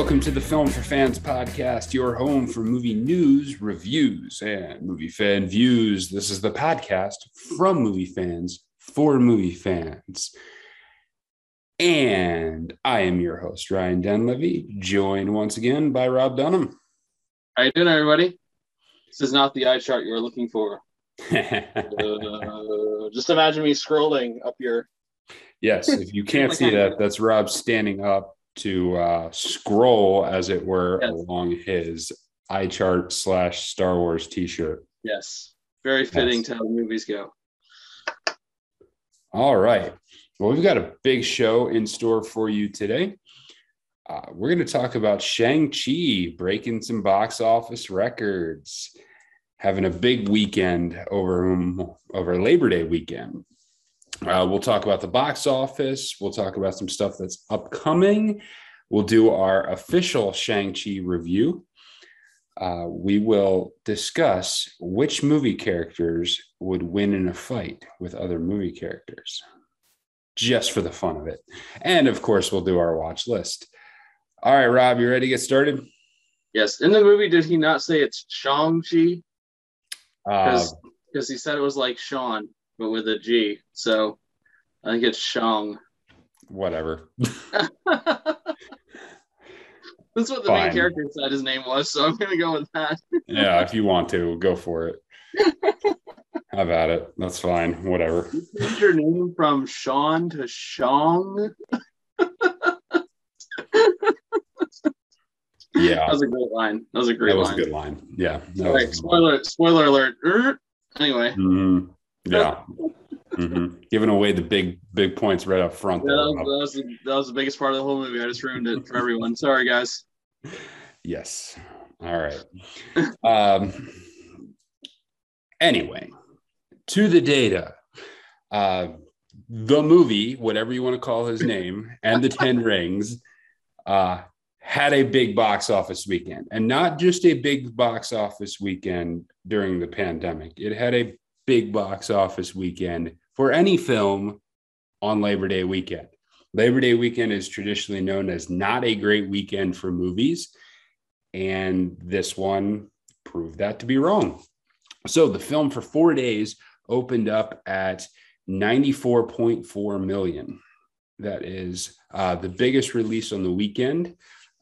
welcome to the Film for Fans podcast, your home for movie news, reviews, and movie fan views. This is the podcast from movie fans for movie fans. And I am your host, Ryan Denlevy, joined once again by Rob Dunham. How you doing, everybody? This is not the eye chart you were looking for. uh, just imagine me scrolling up your. yes, if you can't see that, that's Rob standing up to uh, scroll, as it were, yes. along his eye chart slash Star Wars T-shirt. Yes, very fitting yes. to how the movies go. All right. Well, we've got a big show in store for you today. Uh, we're going to talk about Shang-Chi breaking some box office records, having a big weekend over, over Labor Day weekend. Uh, we'll talk about the box office. We'll talk about some stuff that's upcoming. We'll do our official Shang-Chi review. Uh, we will discuss which movie characters would win in a fight with other movie characters, just for the fun of it. And of course, we'll do our watch list. All right, Rob, you ready to get started? Yes. In the movie, did he not say it's Shang-Chi? Because uh, he said it was like Sean but with a G. So I think it's Shang. Whatever. That's what the Fine. main character said his name was, so I'm gonna go with that. yeah, if you want to, go for it. How about it? That's fine. Whatever. You changed your name from Sean to Shang. yeah, that was a great line. That was a great. That was line. a good line. Yeah. Right, spoiler. Line. Spoiler alert. Er, anyway. Mm-hmm. Yeah. mm-hmm. Giving away the big big points right up front. Yeah, that, was, that, was the, that was the biggest part of the whole movie. I just ruined it for everyone. Sorry, guys. Yes. All right. um, anyway, to the data. Uh, the movie, whatever you want to call his name, and the Ten Rings, uh, had a big box office weekend, and not just a big box office weekend during the pandemic. It had a big box office weekend for any film on Labor Day weekend. Labor Day weekend is traditionally known as not a great weekend for movies. And this one proved that to be wrong. So the film for four days opened up at 94.4 million. That is uh, the biggest release on the weekend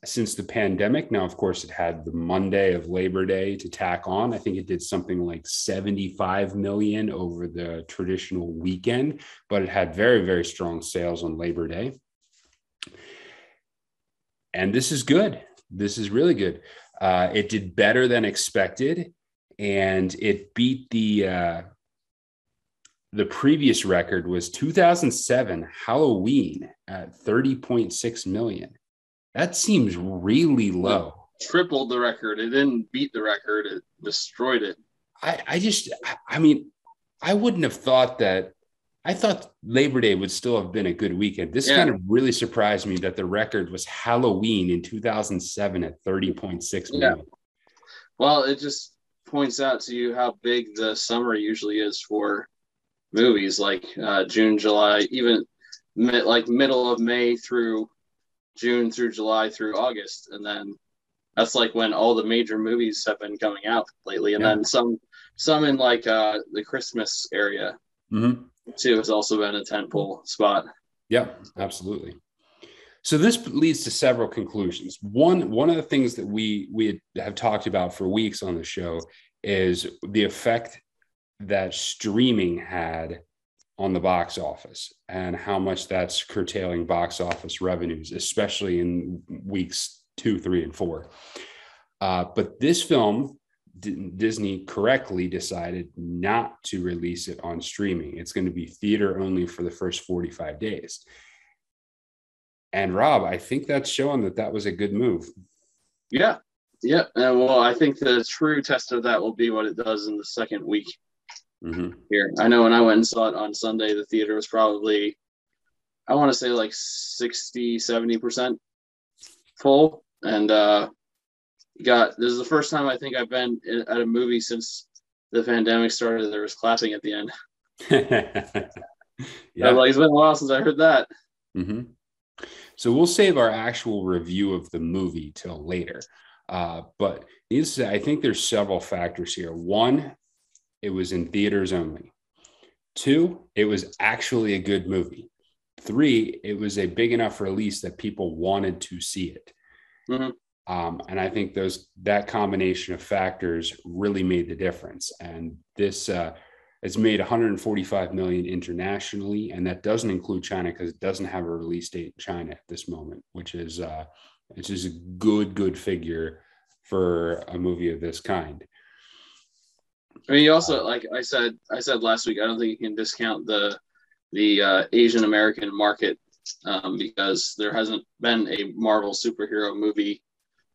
since the pandemic. Now, of course, it had the Monday of Labor Day to tack on. I think it did something like 75 million over the traditional weekend, but it had very, very strong sales on Labor Day. And this is good. This is really good. Uh, it did better than expected, and it beat the uh, the previous record was 2007 Halloween at 30.6 million. That seems really low. tripled the record. It didn't beat the record. It destroyed it. I, I just, I mean, I wouldn't have thought that. I thought Labor Day would still have been a good weekend. This yeah. kind of really surprised me that the record was Halloween in 2007 at 30.6 million. Yeah. Well, it just points out to you how big the summer usually is for movies like uh, June, July, even mid, like middle of May through June through July through August, and then that's like when all the major movies have been coming out lately, and yeah. then some some in like uh, the Christmas area mm-hmm. too has also been a tentpole spot. Yeah, absolutely. So this leads to several conclusions. One one of the things that we we have talked about for weeks on the show is the effect that streaming had on the box office and how much that's curtailing box office revenues, especially in weeks two, three, and four. Uh, but this film, Disney correctly decided not to release it on streaming. It's going to be theater only for the first 45 days. And Rob, I think that's showing that that was a good move. Yeah. Yeah. Well, I think the true test of that will be what it does in the second week mm-hmm. here. I know when I went and saw it on Sunday, the theater was probably, I want to say like 60, 70% full. And uh, got, this is the first time I think I've been at a movie since the pandemic started. There was clapping at the end. yeah. like, it's been a while since I heard that. Mm-hmm. So we'll save our actual review of the movie till later. Uh, but needless to say, I think there's several factors here. One, it was in theaters only. Two, it was actually a good movie. Three, it was a big enough release that people wanted to see it. Mm-hmm. Um, and I think those that combination of factors really made the difference. And this uh, has made 145 million internationally, and that doesn't include China because it doesn't have a release date in China at this moment, which is uh, which is a good good figure for a movie of this kind. I mean, you also like I said I said last week. I don't think you can discount the the uh, Asian American market um, because there hasn't been a Marvel superhero movie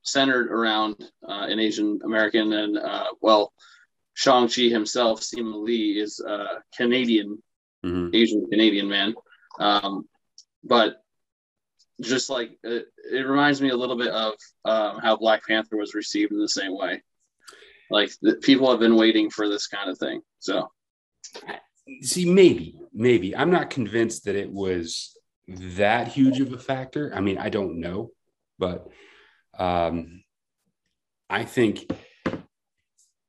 centered around uh, an Asian American. And uh, well, Shang Chi himself, Simu Lee, is a Canadian, mm-hmm. Asian Canadian man. Um, but just like it, it, reminds me a little bit of um, how Black Panther was received in the same way. Like the, people have been waiting for this kind of thing. So, see, maybe, maybe I'm not convinced that it was that huge of a factor. I mean, I don't know, but um, I think,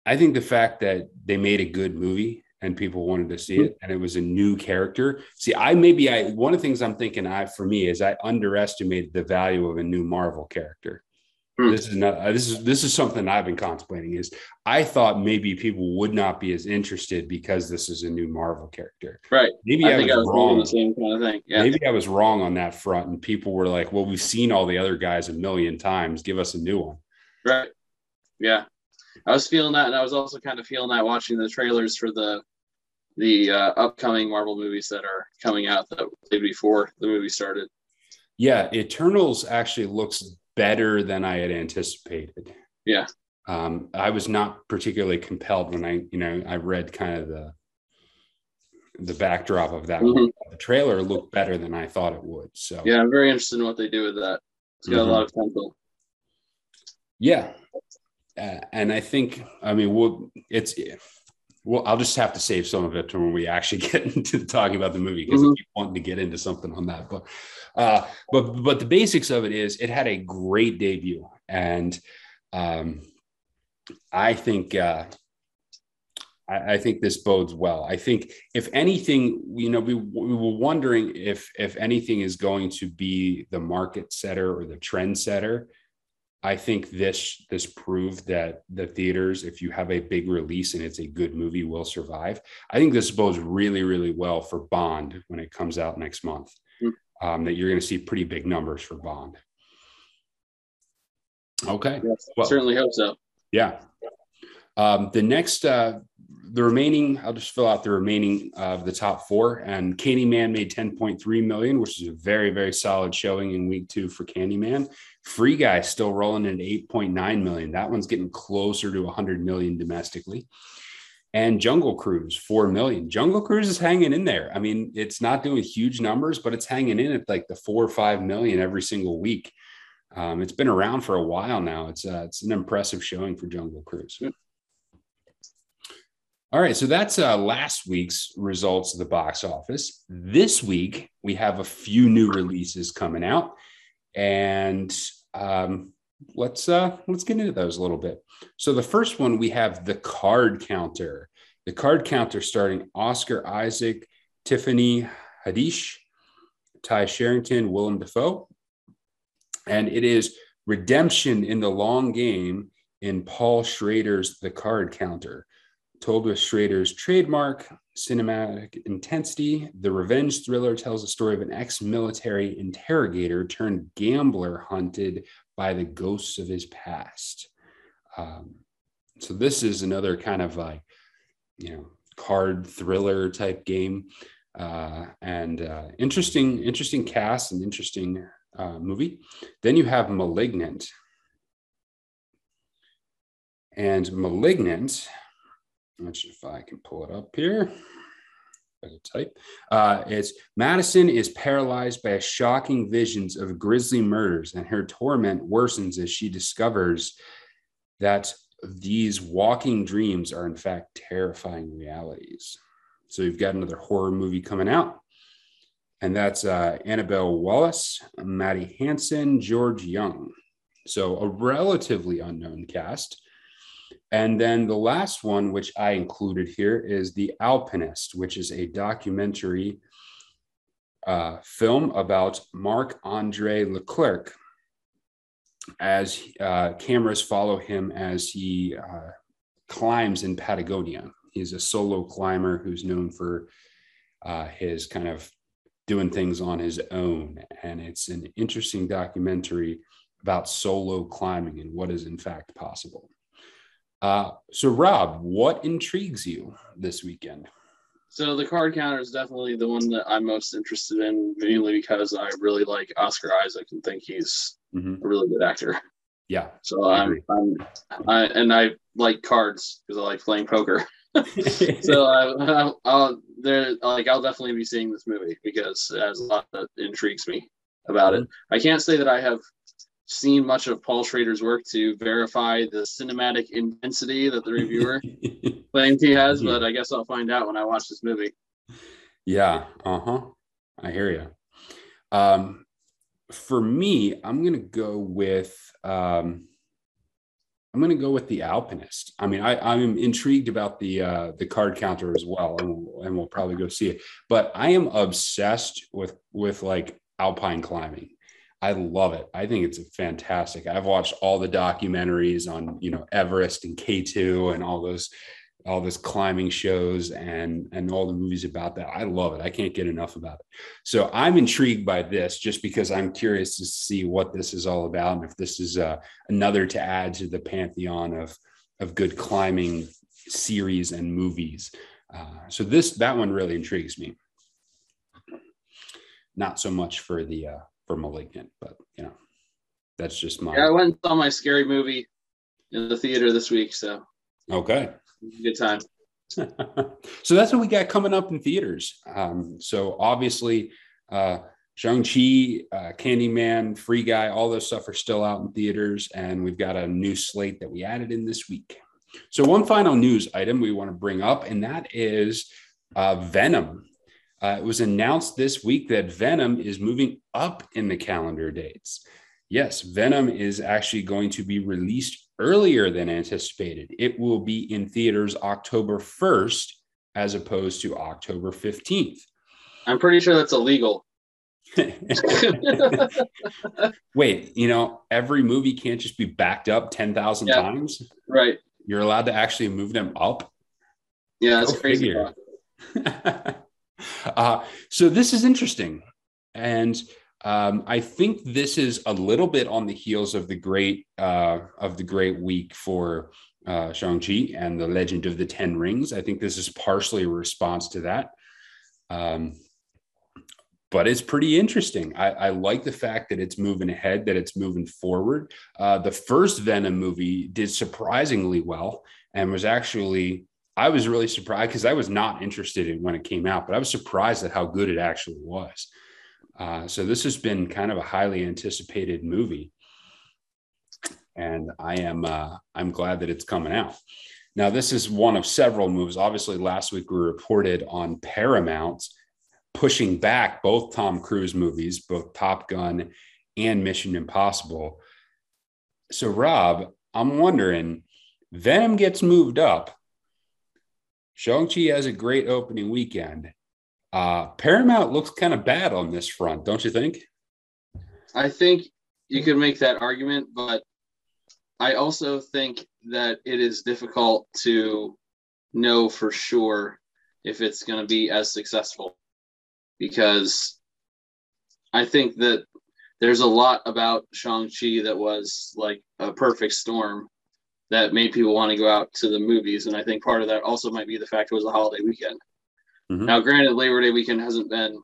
I think the fact that they made a good movie and people wanted to see it and it was a new character see i maybe i one of the things i'm thinking i for me is i underestimated the value of a new marvel character Hmm. This is not. Uh, this is this is something I've been contemplating. Is I thought maybe people would not be as interested because this is a new Marvel character. Right. Maybe I, I was, I was wrong. The same kind of thing. Yeah. Maybe I was wrong on that front, and people were like, "Well, we've seen all the other guys a million times. Give us a new one." Right. Yeah. I was feeling that, and I was also kind of feeling that watching the trailers for the the uh, upcoming Marvel movies that are coming out that day before the movie started. Yeah, Eternals actually looks better than I had anticipated. Yeah. Um, I was not particularly compelled when I, you know, I read kind of the the backdrop of that. Mm-hmm. The trailer looked better than I thought it would. So yeah, I'm very interested in what they do with that. It's got mm-hmm. a lot of potential. Yeah, uh, and I think I mean, we'll it's well, I'll just have to save some of it to when we actually get into talking about the movie because mm-hmm. I keep wanting to get into something on that. But uh, but but the basics of it is it had a great debut, and um, I think uh, I, I, think this bodes well. I think if anything, you know, we, we were wondering if if anything is going to be the market setter or the trend setter. I think this this proved that the theaters, if you have a big release and it's a good movie, will survive. I think this bodes really, really well for Bond when it comes out next month um, that you're going to see pretty big numbers for Bond. Okay. Yes, well, certainly hope so. Yeah. Um, the next, uh, the remaining, I'll just fill out the remaining of the top four. And Candyman made 10.3 million, which is a very, very solid showing in week two for Candyman. Free Guy still rolling at 8.9 million. That one's getting closer to 100 million domestically and Jungle Cruise, 4 million. Jungle Cruise is hanging in there. I mean, it's not doing huge numbers, but it's hanging in at like the four or 5 million every single week. Um, it's been around for a while now. It's, uh, it's an impressive showing for Jungle Cruise. All right, so that's uh, last week's results of the box office. This week, we have a few new releases coming out, and um, let's uh, let's get into those a little bit. So the first one we have the card counter. The card counter starting Oscar Isaac, Tiffany Haddish, Tye Sheridan, Willem Dafoe, and it is redemption in the long game in Paul Schrader's The Card Counter. Told with Schrader's trademark cinematic intensity, the revenge thriller tells the story of an ex military interrogator turned gambler hunted by the ghosts of his past. Um, so this is another kind of like, you know, card thriller type game, uh, and uh, interesting, interesting cast and interesting uh, movie. Then you have *Malignant*, and *Malignant*. See if I can pull it up here type. Uh, it's Madison is paralyzed by shocking visions of grisly murders, and her torment worsens as she discovers that these walking dreams are in fact terrifying realities. So you've got another horror movie coming out. and that's uh, Annabelle Wallis, Maddie Hasson, George Young. So a relatively unknown cast. And then the last one, which I included here, is The Alpinist, which is a documentary uh, film about Marc Andre Leclerc as uh, cameras follow him as he uh, climbs in Patagonia. He's a solo climber who's known for uh, his kind of doing things on his own. And it's an interesting documentary about solo climbing and what is in fact possible. Uh, so, Rob, what intrigues you this weekend? So the card counter is definitely the one that I'm most interested in, mainly because I really like Oscar Isaac and think he's mm-hmm. a really good actor. Yeah. So I'm, I'm, I, and I like cards because I like playing poker. so I, will there, like, I'll definitely be seeing this movie because it has a lot that intrigues me about mm-hmm. it. I can't say that I have seen much of Paul Schrader's work to verify the cinematic intensity that the reviewer claims he has, but I guess I'll find out when I watch this movie. Yeah, uh huh. I hear you. Um, for me, I'm gonna go with um, I'm gonna go with the Alpinist. I mean, I, I'm intrigued about the uh, the card counter as well, and we'll, and we'll probably go see it. But I am obsessed with with like alpine climbing. I love it. I think it's fantastic. I've watched all the documentaries on, you know, Everest and K2 and all those all those climbing shows and and all the movies about that. I love it. I can't get enough about it. So I'm intrigued by this just because I'm curious to see what this is all about and if this is uh, another to add to the pantheon of of good climbing series and movies. Uh, so this that one really intrigues me. Not so much for the uh, for Malignant, but you know, that's just my. Yeah, I went and saw my scary movie in the theater this week, so. Okay. Good time. so that's what we got coming up in theaters. Um, so obviously, uh, Shang-Chi, uh, Candyman, Free Guy, all those stuff are still out in theaters. And we've got a new slate that we added in this week. So, one final news item we want to bring up, and that is uh, Venom uh, it was announced this week that Venom is moving up in the calendar dates. Yes, Venom is actually going to be released earlier than anticipated. It will be in theaters October 1st as opposed to October 15th. I'm pretty sure that's illegal. Wait, you know, every movie can't just be backed up 10,000 yeah, times. Right. You're allowed to actually move them up. Yeah, that's Go crazy. Uh, so this is interesting. And um, I think this is a little bit on the heels of the great uh, of the great week for uh, Shang-Chi and the Legend of the Ten Rings. I think this is partially a response to that. Um, but it's pretty interesting. I, I, like the fact that it's moving ahead, that it's moving forward. Uh, the first Venom movie did surprisingly well and was actually I was really surprised because I was not interested in when it came out, but I was surprised at how good it actually was. Uh, so this has been kind of a highly anticipated movie, and I am uh, I'm glad that it's coming out. Now this is one of several moves. Obviously, last week we reported on Paramount pushing back both Tom Cruise movies, both Top Gun and Mission Impossible. So Rob, I'm wondering, Venom gets moved up Shang-Chi has a great opening weekend. Uh, Paramount looks kind of bad on this front, don't you think? I think you could make that argument, but I also think that it is difficult to know for sure if it's going to be as successful because I think that there's a lot about Shang-Chi that was like a perfect storm that made people want to go out to the movies. And I think part of that also might be the fact it was a holiday weekend. Mm-hmm. Now, granted, Labor Day weekend hasn't been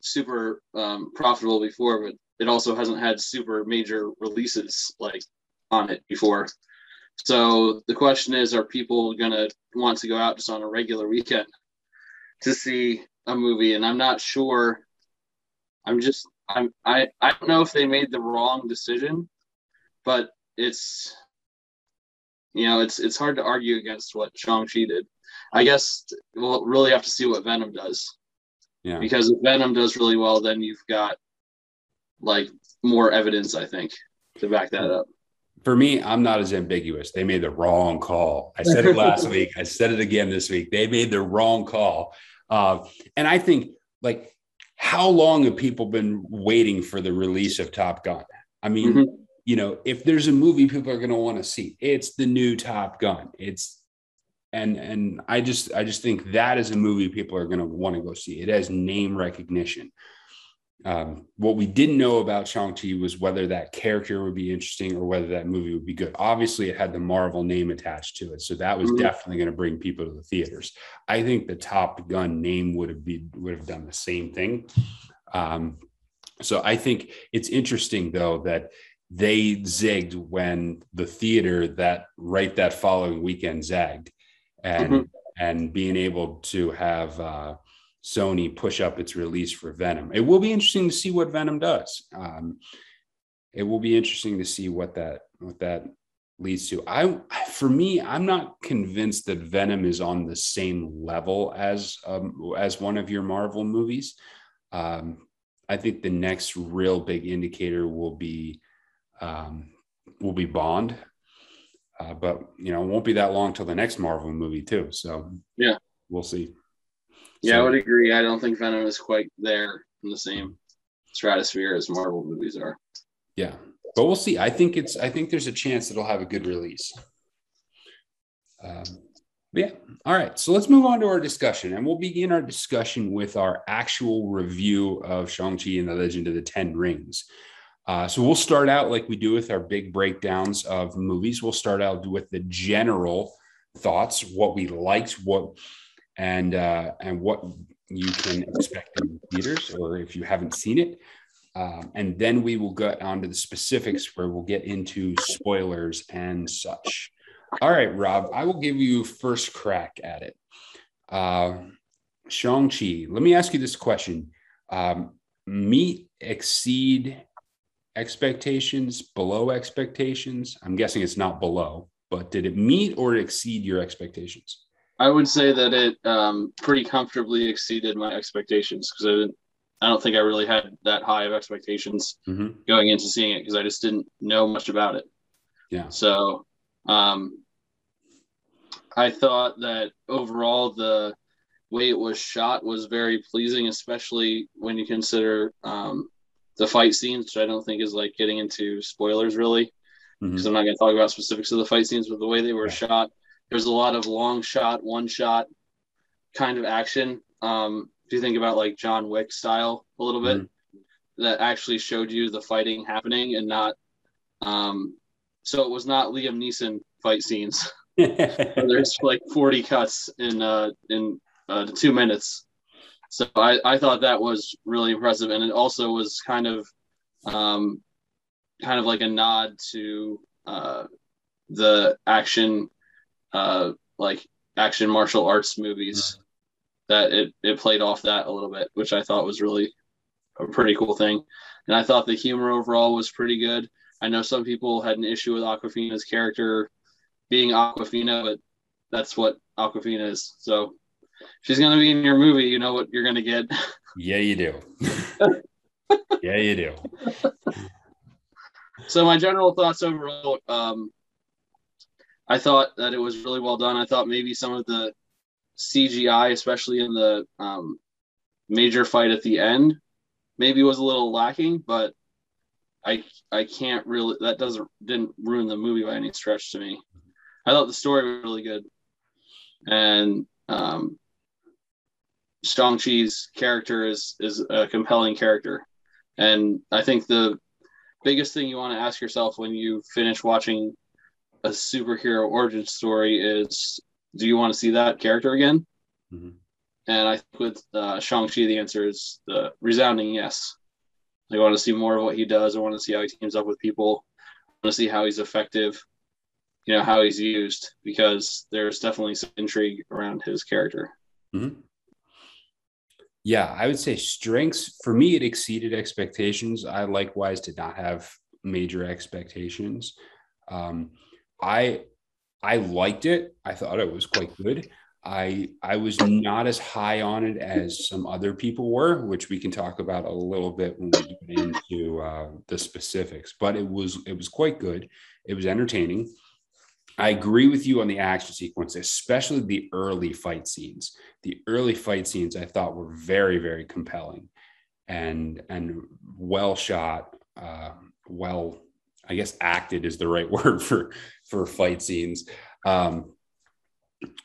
super um, profitable before, but it also hasn't had super major releases like on it before. So the question is, are people gonna want to go out just on a regular weekend to see a movie? And I'm not sure. I'm just I'm I I don't know if they made the wrong decision, but it's you know, it's it's hard to argue against what Shang Chi did. I guess we'll really have to see what Venom does. Yeah. Because if Venom does really well, then you've got like more evidence, I think, to back that up. For me, I'm not as ambiguous. They made the wrong call. I said it last week. I said it again this week. They made the wrong call. Uh, and I think, like, how long have people been waiting for the release of Top Gun? I mean, mm-hmm. You know, if there's a movie people are going to want to see, it's the new Top Gun. It's and and I just I just think that is a movie people are going to want to go see. It has name recognition. Um, what we didn't know about Shang-Chi was whether that character would be interesting or whether that movie would be good. Obviously, it had the Marvel name attached to it. So that was mm-hmm. definitely going to bring people to the theaters. I think the Top Gun name would have been would have done the same thing. Um, so I think it's interesting though that they zigged when the theater that right that following weekend zagged and mm-hmm. and being able to have uh, Sony push up its release for Venom. It will be interesting to see what Venom does. Um, it will be interesting to see what that what that leads to. I for me, I'm not convinced that Venom is on the same level as um, as one of your Marvel movies. Um, I think the next real big indicator will be um, will be Bond. Uh, but you know, it won't be that long till the next Marvel movie too. So yeah, we'll see. Yeah, so, I would agree. I don't think Venom is quite there in the same stratosphere as Marvel movies are. Yeah, but we'll see. I think it's. I think there's a chance it'll have a good release. Um, yeah. All right. So let's move on to our discussion, and we'll begin our discussion with our actual review of Shang Chi and the Legend of the Ten Rings. Uh, so we'll start out like we do with our big breakdowns of movies. We'll start out with the general thoughts, what we liked, what and uh, and what you can expect in theaters, or if you haven't seen it. Um, and then we will get on to the specifics where we'll get into spoilers and such. All right, Rob, I will give you first crack at it. Uh, Shang-Chi, let me ask you this question. Um, meet, exceed, expectations, below expectations? I'm guessing it's not below, but did it meet or exceed your expectations? I would say that it um, pretty comfortably exceeded my expectations because I didn't. I don't think I really had that high of expectations mm-hmm. going into seeing it because I just didn't know much about it. Yeah. So, um, I thought that overall the way it was shot was very pleasing, especially when you consider um, the fight scenes, which I don't think is like getting into spoilers really, because mm-hmm. I'm not going to talk about specifics of the fight scenes, but the way they were shot, there's a lot of long shot, one shot kind of action. Um, if you think about like John Wick style a little bit, mm-hmm. that actually showed you the fighting happening and not, um, so it was not Liam Neeson fight scenes. there's like 40 cuts in uh, in uh, two minutes so I, I thought that was really impressive, and it also was kind of, um, kind of like a nod to uh, the action, uh, like action martial arts movies. That it it played off that a little bit, which I thought was really a pretty cool thing. And I thought the humor overall was pretty good. I know some people had an issue with Awkwafina's character being Awkwafina, but that's what Awkwafina is. So she's gonna be in your movie, you know what you're gonna get. Yeah, you do. yeah, you do. So my general thoughts overall, um, I thought that it was really well done. I thought maybe some of the CGI, especially in the um, major fight at the end, maybe was a little lacking, but I I can't really that doesn't didn't ruin the movie by any stretch to me. I thought the story was really good, and um, Shang-Chi's character is is a compelling character. And I think the biggest thing you want to ask yourself when you finish watching a superhero origin story is do you want to see that character again? Mm-hmm. And I think with uh, Shang-Chi, the answer is the resounding yes. I want to see more of what he does. I want to see how he teams up with people. I want to see how he's effective, you know, how he's used, because there's definitely some intrigue around his character. Mm-hmm. Yeah, I would say strengths for me, it exceeded expectations. I likewise did not have major expectations. Um, I I liked it. I thought it was quite good. I I was not as high on it as some other people were, which we can talk about a little bit when we get into uh, the specifics. But it was it was quite good. It was entertaining. I agree with you on the action sequence, especially the early fight scenes. The early fight scenes I thought were very very compelling, and and well shot, uh, well I guess acted is the right word for for fight scenes. Um,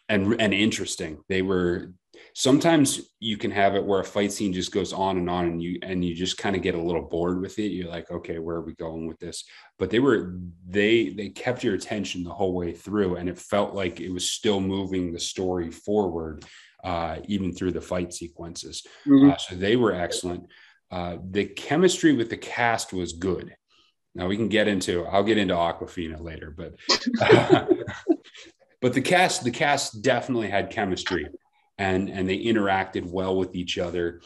and and interesting. They were sometimes you can have it where a fight scene just goes on and on and you and you just kind of get a little bored with it. You're like okay where are we going with this? But they were they they kept your attention the whole way through and it felt like it was still moving the story forward uh, even through the fight sequences. Mm-hmm. uh, so they were excellent. Uh, the chemistry with the cast was good. Now we can get into i'll get into Awkwafina later but but the cast the cast definitely had chemistry and and they interacted well with each other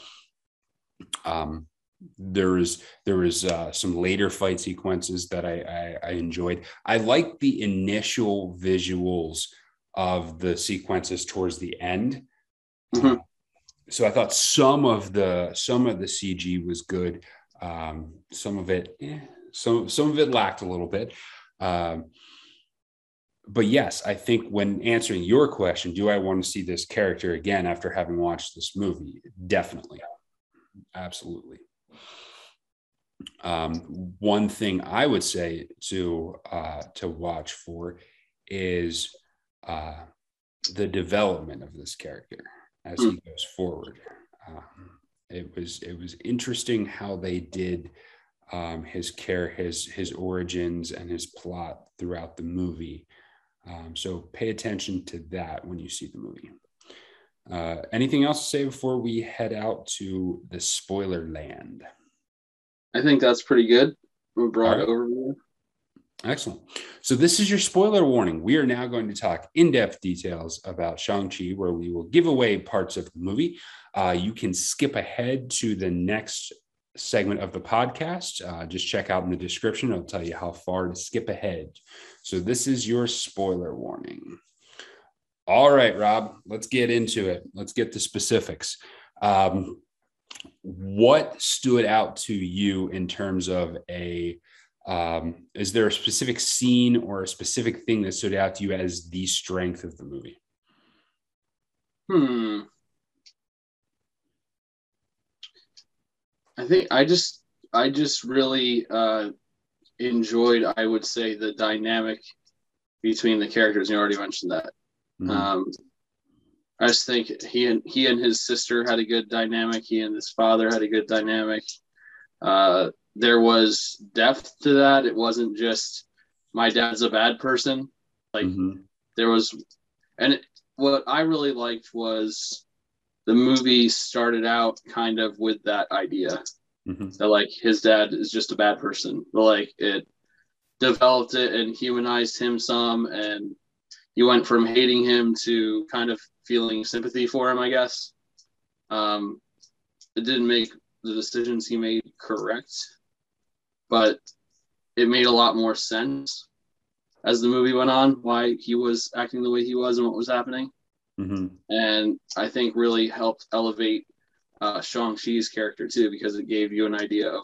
um there was there was uh, some later fight sequences that I, I, I enjoyed. I liked the initial visuals of the sequences towards the end. Mm-hmm. so I thought some of the some of the CG was good. Um, some of it, eh, some some of it lacked a little bit. Um, but yes, I think when answering your question, do I want to see this character again after having watched this movie? Definitely. Absolutely. Um, one thing I would say to uh, to watch for is uh, the development of this character as he hmm. goes forward. Um, it was it was interesting how they did um, his care, his his origins, and his plot throughout the movie. Um, so pay attention to that when you see the movie. Uh, anything else to say before we head out to the spoiler land? I think that's pretty good. A broad right. overview. Excellent. So, this is your spoiler warning. We are now going to talk in depth details about Shang-Chi, where we will give away parts of the movie. Uh, you can skip ahead to the next segment of the podcast. Uh, just check out in the description, it'll tell you how far to skip ahead. So, this is your spoiler warning. All right, Rob, let's get into it. Let's get the specifics. Um, what stood out to you in terms of a um, is there a specific scene or a specific thing that stood out to you as the strength of the movie? Hmm. I think I just I just really uh, enjoyed, I would say, the dynamic between the characters. You already mentioned that. Mm-hmm. Um, I just think he and he and his sister had a good dynamic. He and his father had a good dynamic. Uh, there was depth to that. It wasn't just my dad's a bad person. Like mm-hmm. there was, and what I really liked was the movie started out kind of with that idea mm-hmm. that like his dad is just a bad person. But like it developed it and humanized him some, and you went from hating him to kind of feeling sympathy for him, I guess. Um, it didn't make the decisions he made correct, but it made a lot more sense as the movie went on why he was acting the way he was and what was happening. Mm-hmm. And I think really helped elevate uh, Shang-Chi's character too, because it gave you an idea of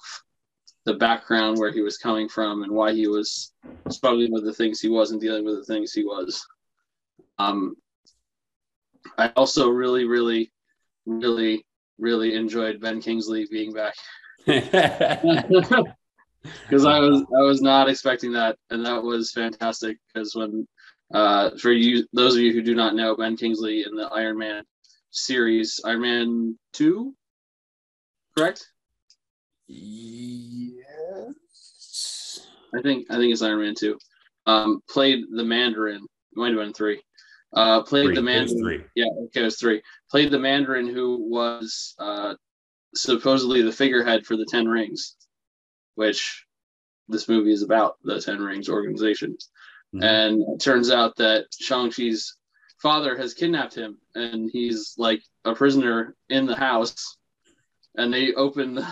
the background where he was coming from and why he was struggling with the things he was and dealing with the things he was. Um, I also really, really, really, really enjoyed Ben Kingsley being back because I was I was not expecting that, and that was fantastic. Because when uh, for you, those of you who do not know, Ben Kingsley in the Iron Man series, Iron Man two, correct? Yes. I think I think it's Iron Man two. Um, played the Mandarin. It might have been three. Uh, played three. the Mandarin. Three. Yeah, okay, it was three. Played the Mandarin who was uh, supposedly the figurehead for the Ten Rings, which this movie is about the Ten Rings organization. Mm-hmm. And it turns out that Shang-Chi's father has kidnapped him and he's like a prisoner in the house and they open the,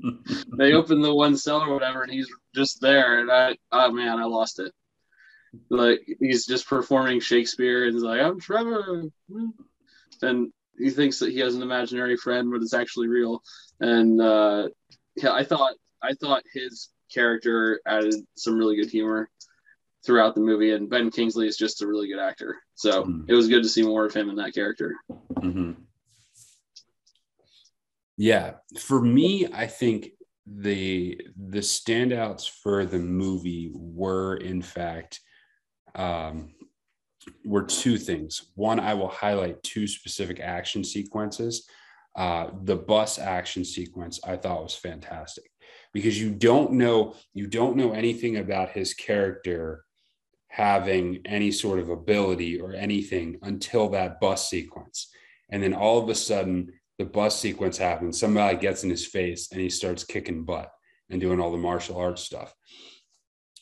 they open the one cell or whatever and he's just there and i oh man i lost it like he's just performing Shakespeare and he's like, I'm Trevor. And he thinks that he has an imaginary friend, but it's actually real. And uh, yeah, I thought I thought his character added some really good humor throughout the movie, and Ben Kingsley is just a really good actor. So mm-hmm. it was good to see more of him in that character. Mm-hmm. Yeah, for me, I think the the standouts for the movie were in fact um, were two things. One, I will highlight two specific action sequences. Uh, the bus action sequence I thought was fantastic because you don't know you don't know anything about his character having any sort of ability or anything until that bus sequence, and then all of a sudden the bus sequence happens. Somebody gets in his face and he starts kicking butt and doing all the martial arts stuff.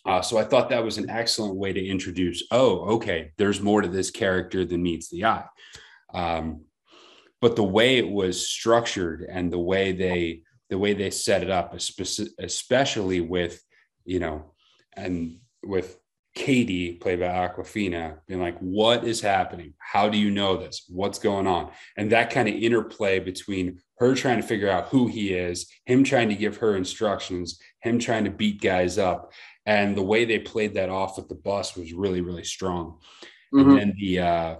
Uh, so I thought that was an excellent way to introduce, oh, okay, there's more to this character than meets the eye. Um, but the way it was structured and the way they the way they set it up, especially with you know, and with Katie, played by Awkwafina, being like, "What is happening? How do you know this? What's going on?" And that kind of interplay between her trying to figure out who he is, him trying to give her instructions, him trying to beat guys up, and the way they played that off with the bus was really really strong mm-hmm. and then the uh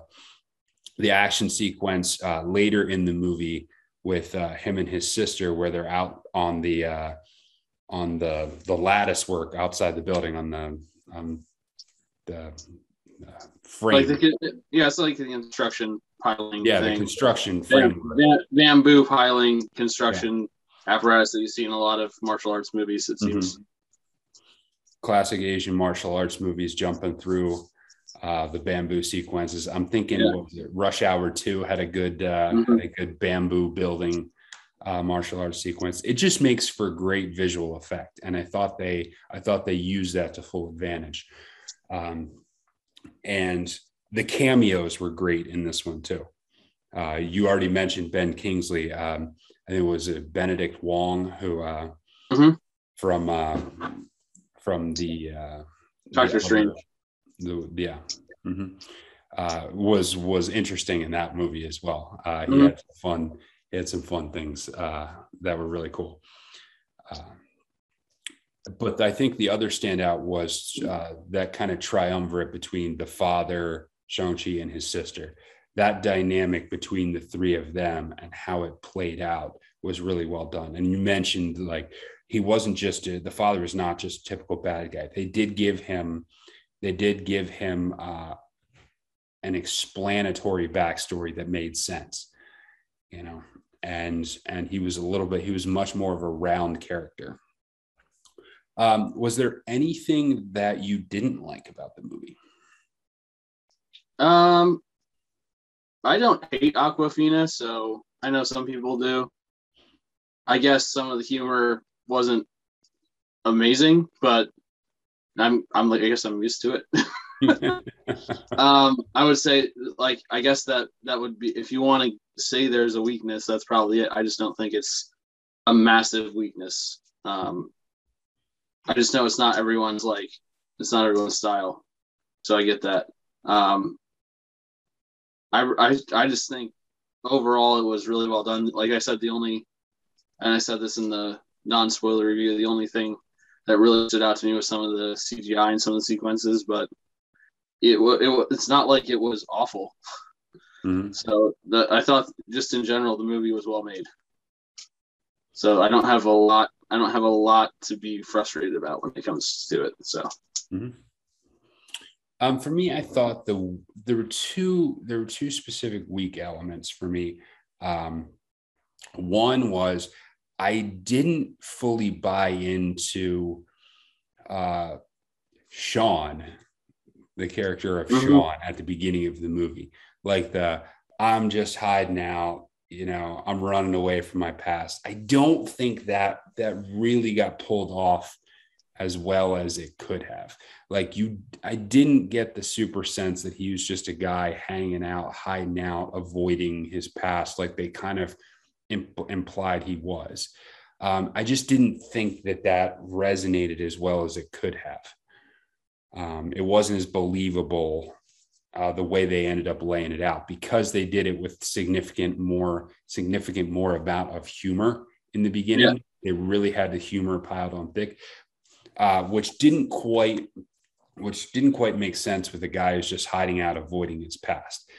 the action sequence uh later in the movie with uh him and his sister where they're out on the uh on the the lattice work outside the building on the um the uh, frame like the, yeah it's like the construction piling yeah thing. the construction frame Bam, bamboo piling construction yeah. apparatus that you see in a lot of martial arts movies it seems mm-hmm classic Asian martial arts movies jumping through uh, the bamboo sequences. I'm thinking yeah. Rush Hour Two had a good uh, mm-hmm. had a good bamboo building uh, martial arts sequence. It just makes for great visual effect, and I thought they I thought they used that to full advantage. Um, and the cameos were great in this one too. Uh, you already mentioned Ben Kingsley. Um, I think it was Benedict Wong who uh, mm-hmm. from uh, from the uh, Doctor Strange. The, yeah. Mm-hmm. Uh, was was interesting in that movie as well. Uh, he mm-hmm. had fun. He had some fun things uh, that were really cool. Uh, but I think the other standout was uh, that kind of triumvirate between the father, Shang-Chi, and his sister. That dynamic between the three of them and how it played out was really well done. And you mentioned like he wasn't just a, the father is not just a typical bad guy. They did give him, they did give him uh, an explanatory backstory that made sense, you know, and and he was a little bit, he was much more of a round character. Um, was there anything that you didn't like about the movie? Um, I don't hate Awkwafina, so I know some people do. I guess some of the humor wasn't amazing, but I'm I'm like I guess I'm used to it. um, I would say like I guess that that would be if you want to say there's a weakness, that's probably it. I just don't think it's a massive weakness. Um, I just know it's not everyone's like it's not everyone's style, so I get that. Um, I I I just think overall it was really well done. Like I said, the only and I said this in the non-spoiler review, the only thing that really stood out to me was some of the CGI and some of the sequences, but it, it it's not like it was awful. Mm-hmm. So the, I thought just in general the movie was well made. So I don't have a lot. I don't have a lot to be frustrated about when it comes to it. So. Mm-hmm. Um, for me, I thought the there were two there were two specific weak elements for me. Um, one was I didn't fully buy into uh, Sean, the character of mm-hmm. Sean at the beginning of the movie. Like the I'm just hiding out, you know, I'm running away from my past. I don't think that that really got pulled off as well as it could have. Like you, I didn't get the super sense that he was just a guy hanging out, hiding out, avoiding his past. Like they kind of imp- implied he was. Um, I just didn't think that that resonated as well as it could have. um, it wasn't as believable uh, the way they ended up laying it out because they did it with significant more significant more amount of humor in the beginning. Yeah. They really had the humor piled on thick, uh, which didn't quite which didn't quite make sense with a guy who's just hiding out, avoiding his past,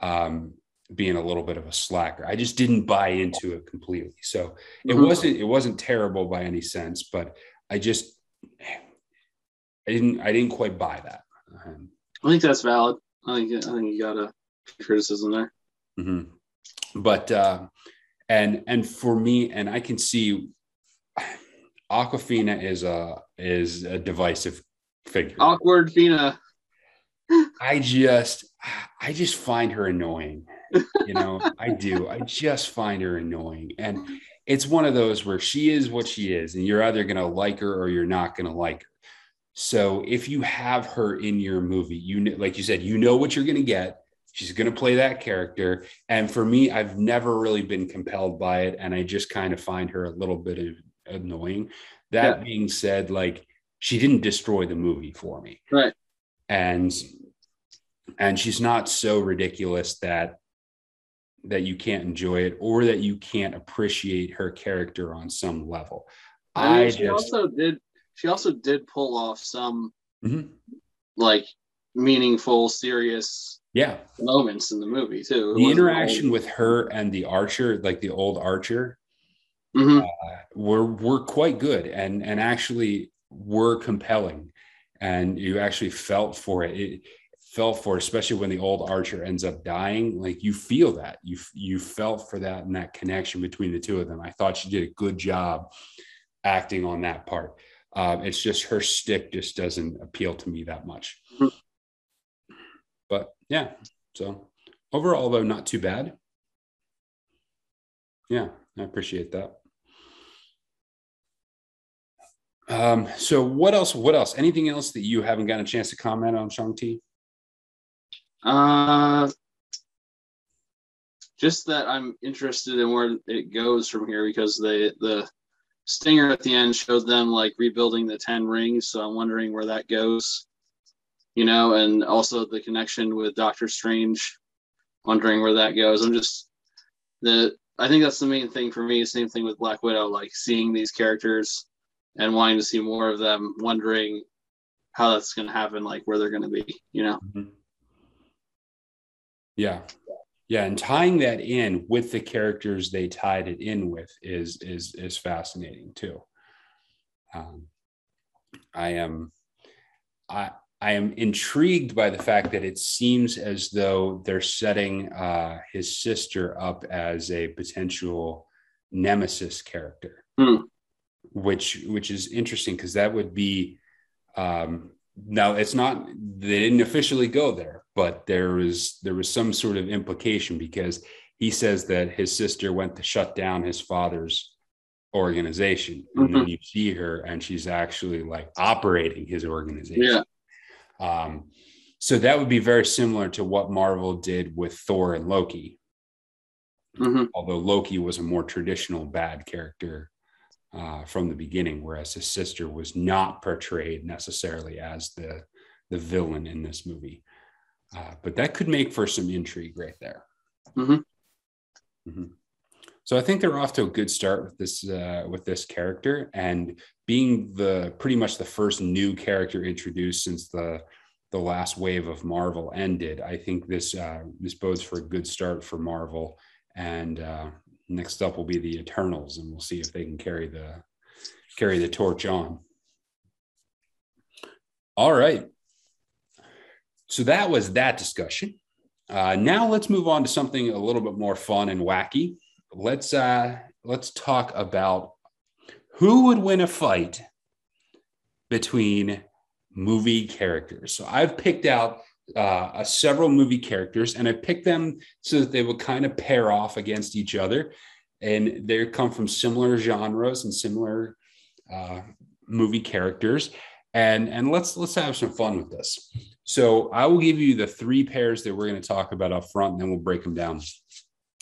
um, being a little bit of a slacker. I just didn't buy into it completely. So it mm-hmm. wasn't it wasn't terrible by any sense, but I just I didn't I didn't quite buy that. Um, I think that's valid. I think I think you got a criticism there. Mm-hmm. But uh, and and for me, and I can see Awkwafina is a is a divisive figure. Awkward Fina. I just I just find her annoying. You know, I do. I just find her annoying. And it's one of those where she is what she is, and you're either gonna like her or you're not gonna like her. So if you have her in your movie, you like you said, you know what you're going to get. She's going to play that character. And for me, I've never really been compelled by it. And I just kind of find her a little bit annoying. That yeah. being said, like she didn't destroy the movie for me. Right. And and she's not so ridiculous that that you can't enjoy it or that you can't appreciate her character on some level. I, mean, I she just, also did she also did pull off some mm-hmm. like meaningful, serious yeah moments in the movie too. It the interaction with her and the archer, like the old archer, mm-hmm. uh, were were quite good and and actually were compelling, and you actually felt for it. It felt for, especially when the old archer ends up dying. Like you feel that you you felt for that and that connection between the two of them. I thought she did a good job acting on that part. Um, it's just her stick just doesn't appeal to me that much. Mm-hmm. But yeah, so overall, though, not too bad. Yeah, I appreciate that. Um, so what else? What else? Anything else that you haven't gotten a chance to comment on, Shang-Chi? Uh, just that I'm interested in where it goes from here because they the Stinger at the end showed them like rebuilding the 10 rings. So I'm wondering where that goes, you know, and also the connection with Doctor Strange, wondering where that goes. I'm just the, I think that's the main thing for me. Same thing with Black Widow, like seeing these characters and wanting to see more of them, wondering how that's going to happen, like where they're going to be, you know? Mm-hmm. Yeah yeah and tying that in with the characters they tied it in with is is is fascinating too um, i am i i am intrigued by the fact that it seems as though they're setting uh, his sister up as a potential nemesis character mm. which which is interesting because that would be um, now it's not they didn't officially go there but there was there was some sort of implication because he says that his sister went to shut down his father's organization and mm-hmm. then you see her and she's actually like operating his organization yeah um so that would be very similar to what marvel did with thor and loki mm-hmm. although loki was a more traditional bad character uh, from the beginning, whereas his sister was not portrayed necessarily as the the villain in this movie. Uh, but that could make for some intrigue right there. Mm-hmm. Mm-hmm. So I think they're off to a good start with this uh, with this character, and being the pretty much the first new character introduced since the the last wave of Marvel ended. I think this uh, this bodes for a good start for Marvel, and uh, next up will be the Eternals, and we'll see if they can carry the carry the torch on. All right. So that was that discussion. Uh, now let's move on to something a little bit more fun and wacky. Let's uh, let's talk about who would win a fight between movie characters. So I've picked out uh, several movie characters, and I picked them so that they would kind of pair off against each other, and they come from similar genres and similar uh, movie characters. And and let's let's have some fun with this. So I will give you the three pairs that we're going to talk about up front, and then we'll break them down.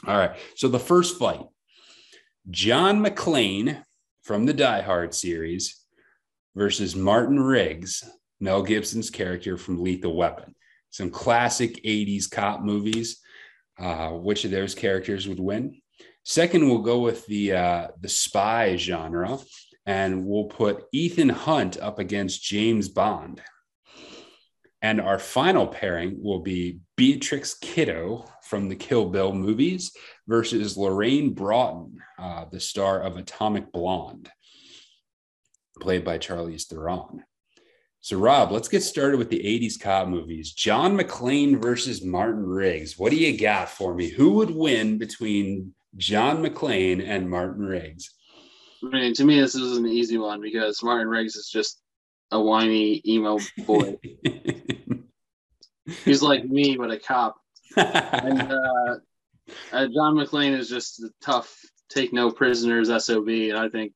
All right. So the first fight, John McClane from the Die Hard series versus Martin Riggs Mel Gibson's character from Lethal Weapon. Some classic 80s cop movies. Uh, which of those characters would win? Second, we'll go with the uh, the spy genre, and we'll put Ethan Hunt up against James Bond. And our final pairing will be Beatrix Kiddo from the Kill Bill movies versus Lorraine Broughton, uh, the star of Atomic Blonde, played by Charlize Theron. So, Rob, let's get started with the 80s cop movies. John McClane versus Martin Riggs. What do you got for me? Who would win between John McClane and Martin Riggs? I mean, to me, this is an easy one because Martin Riggs is just a whiny emo boy. He's like me, but a cop. and uh, uh, John McClane is just a tough, take no prisoners SOB. And I think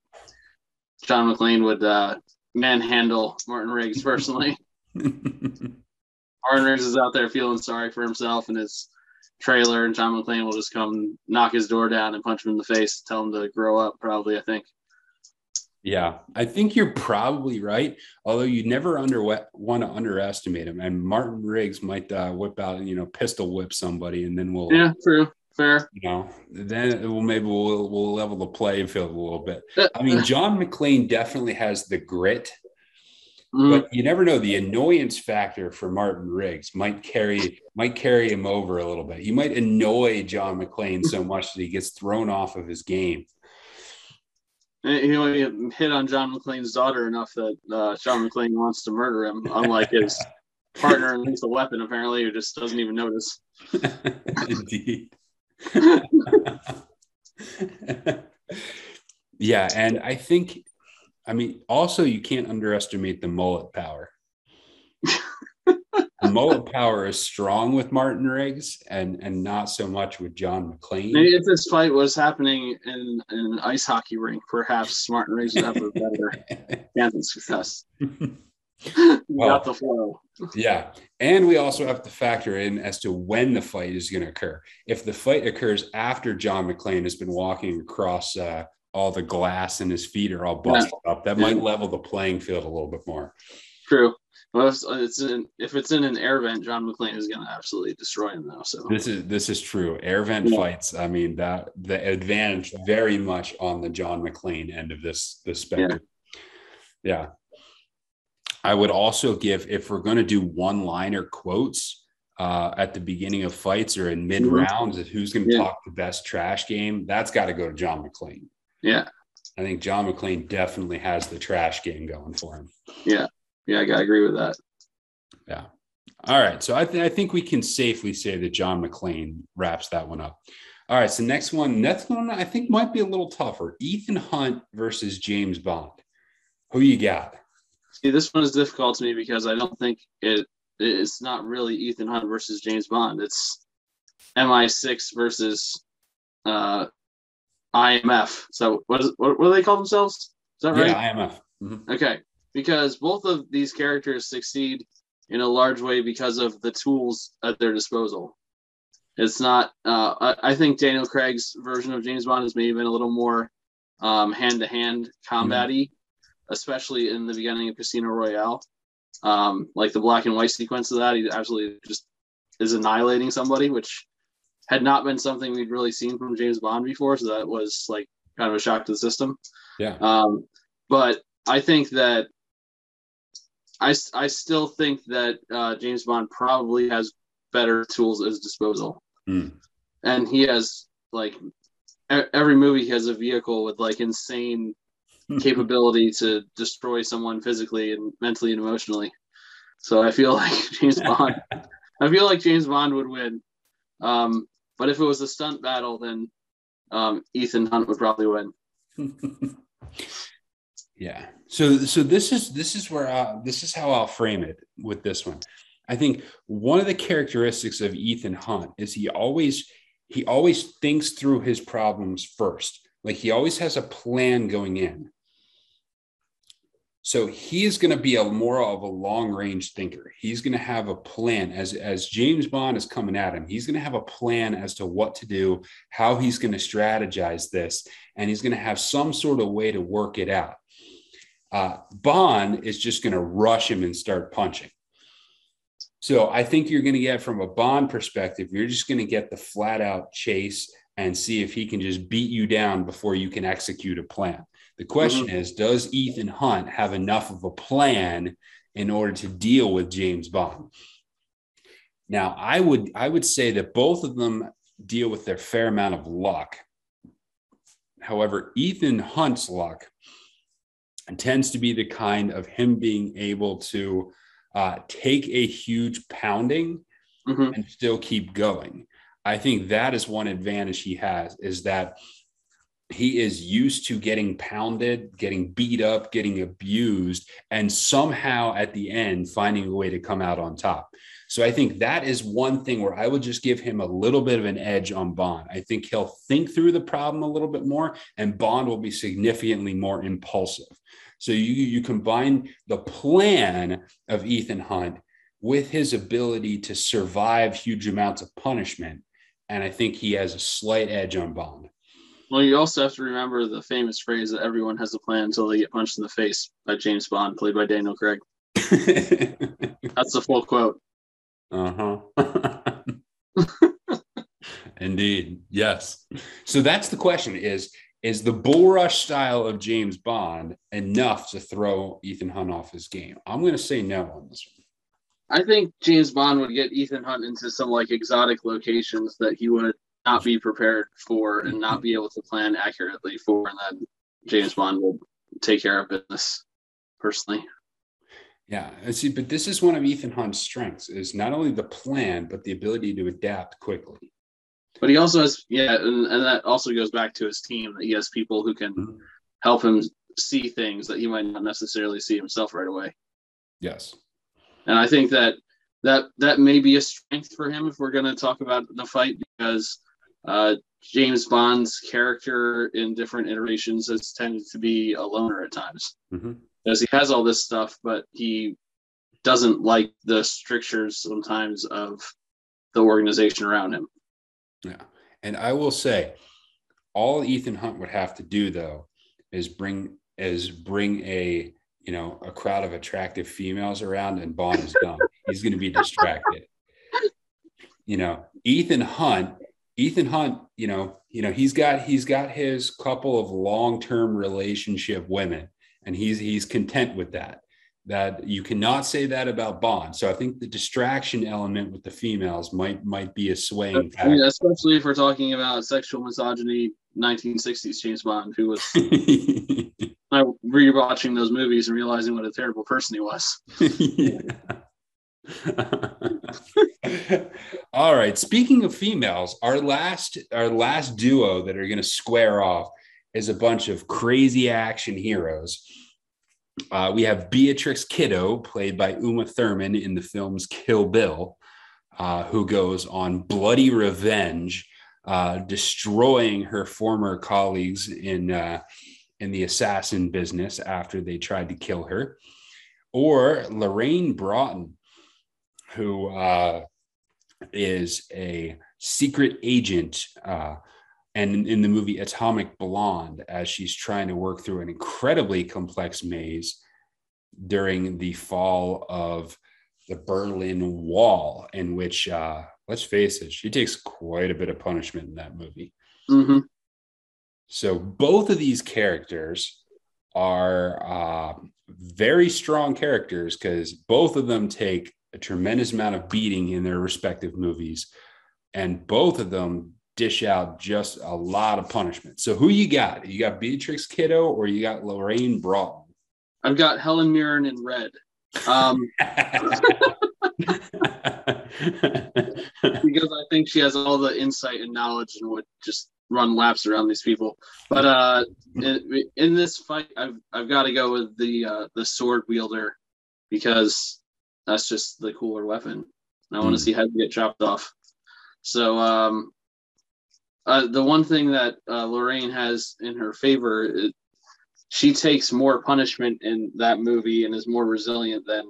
John McClane would uh, manhandle Martin Riggs personally. Martin Riggs is out there feeling sorry for himself and his trailer, and John McClane will just come knock his door down and punch him in the face, tell him to grow up, probably, I think. Yeah, I think you're probably right. Although you never under want to underestimate him, and Martin Riggs might uh, whip out and you know pistol whip somebody, and then we'll yeah, true, fair. You know, then we'll maybe we'll we'll level the playing field a little bit. I mean, John McClane definitely has the grit, mm. but you never know. The annoyance factor for Martin Riggs might carry might carry him over a little bit. He might annoy John McClane so much that he gets thrown off of his game he only hit on John McClane's daughter enough that uh, John McClane wants to murder him, unlike his partner in Lethal Weapon, apparently, who just doesn't even notice. Indeed. yeah, and I think, I mean, also you can't underestimate the mullet power mullet power is strong with Martin Riggs and and not so much with John McClane. Maybe if this fight was happening in, in an ice hockey rink, perhaps Martin Riggs would have a better chance of success. got the flow. yeah. And we also have to factor in as to when the fight is going to occur. If the fight occurs after John McClane has been walking across uh, all the glass and his feet are all busted yeah. up, that might level the playing field a little bit more. True. Well, if it's in if it's in an air vent, John McClane is going to absolutely destroy him now. So this is this is true. Air vent yeah. fights. I mean that the advantage very much on the John McClane end of this this spectrum. Yeah. yeah. I would also give if we're going to do one liner quotes uh, at the beginning of fights or in mid rounds, mm-hmm. who's going to yeah. talk the best trash game, that's got to go to John McClane. Yeah. I think John McClane definitely has the trash game going for him. Yeah yeah, I agree with that. Yeah. All right. So I, th- I think we can safely say that John McClane wraps that one up. All right. So next one, next one I think might be a little tougher. Ethan Hunt versus James Bond. Who you got? See, this one is difficult to me because I don't think it it's not really Ethan Hunt versus James Bond. It's MI6 versus uh, IMF. So what is what, what do they call themselves? Is that right? Yeah, IMF. Mm-hmm. Okay because both of these characters succeed in a large way because of the tools at their disposal. It's not. Uh, I think Daniel Craig's version of James Bond has maybe been a little more hand to hand combat mm-hmm. especially in the beginning of Casino Royale. Um, like the black and white sequence of that, he absolutely just is annihilating somebody, which had not been something we'd really seen from James Bond before. So that was like kind of a shock to the system. Yeah. Um, but I think that I, I still think that uh, James Bond probably has better tools at his disposal. Mm. And he has like every movie has a vehicle with like insane capability to destroy someone physically and mentally and emotionally. So I feel like James Bond I feel like James Bond would win. Um, but if it was a stunt battle, then um, Ethan Hunt would probably win. Yeah. So so this is this is where I, this is how I'll frame it with this one. I think one of the characteristics of Ethan Hunt is he always he always thinks through his problems first. Like he always has a plan going in. So he is going to be a more of a long range thinker. He's going to have a plan as as James Bond is coming at him. He's going to have a plan as to what to do, how he's going to strategize this, and he's going to have some sort of way to work it out. Uh, Bond is just going to rush him and start punching. So I think you're going to get from a Bond perspective, you're just going to get the flat out chase and see if he can just beat you down before you can execute a plan. The question mm-hmm. is Does Ethan Hunt have enough of a plan in order to deal with James Bond? Now, I would I would say that both of them deal with their fair amount of luck. However, Ethan Hunt's luck tends to be the kind of him being able to uh, take a huge pounding mm-hmm. and still keep going. I think that is one advantage he has is that he is used to getting pounded, getting beat up, getting abused, and somehow at the end finding a way to come out on top. So I think that is one thing where I would just give him a little bit of an edge on Bond. I think he'll think through the problem a little bit more, and Bond will be significantly more impulsive. So you you combine the plan of Ethan Hunt with his ability to survive huge amounts of punishment, and I think he has a slight edge on Bond. Well, you also have to remember the famous phrase that everyone has a plan until they get punched in the face by James Bond, played by Daniel Craig. That's the full quote. Uh huh. Indeed. Yes. So that's the question is is the bull rush style of James Bond enough to throw Ethan Hunt off his game? I'm going to say no on this one. I think James Bond would get Ethan Hunt into some like exotic locations that he would not be prepared for and not be able to plan accurately for, and then James Bond will take care of business personally. Yeah, I see, but this is one of Ethan Hunt's strengths: is not only the plan but the ability to adapt quickly. But he also has, yeah, and, and that also goes back to his team that he has people who can mm-hmm. help him see things that he might not necessarily see himself right away. Yes, and I think that that that may be a strength for him if we're going to talk about the fight because uh, James Bond's character in different iterations has tended to be a loner at times mm-hmm. Because he has all this stuff, but he doesn't like the strictures sometimes of the organization around him. Yeah. And I will say, all Ethan Hunt would have to do though is bring is bring a you know a crowd of attractive females around and Bond is done. He's going to be distracted. You know, Ethan Hunt Ethan Hunt, you know, you know, he's got he's got his couple of long-term relationship women, and he's he's content with that. That you cannot say that about Bond. So I think the distraction element with the females might might be a swaying factor. Yeah, especially if we're talking about sexual misogyny, 1960s James Bond, who was I rewatching those movies and realizing what a terrible person he was. All right. Speaking of females, our last our last duo that are going to square off is a bunch of crazy action heroes. Uh, we have Beatrix Kiddo, played by Uma Thurman in the film's Kill Bill, uh, who goes on bloody revenge, uh, destroying her former colleagues in uh, in the assassin business after they tried to kill her. Or Lorraine Broughton, who uh, is a secret agent uh, and in the movie Atomic Blonde, as she's trying to work through an incredibly complex maze during the fall of the Berlin Wall, in which, uh, let's face it, she takes quite a bit of punishment in that movie. Mm-hmm. So both of these characters are uh, very strong characters because both of them take a tremendous amount of beating in their respective movies, and both of them dish out just a lot of punishment. So who you got? You got Beatrix Kiddo or you got Lorraine Broughton? I've got Helen Mirren in red. Um, because I think she has all the insight and knowledge and would just run laps around these people. But uh, in, in this fight, I've I've got to go with the uh, the sword wielder because that's just the cooler weapon. I want to mm. see heads get chopped off. So um, uh, the one thing that uh, Lorraine has in her favor, it, she takes more punishment in that movie and is more resilient than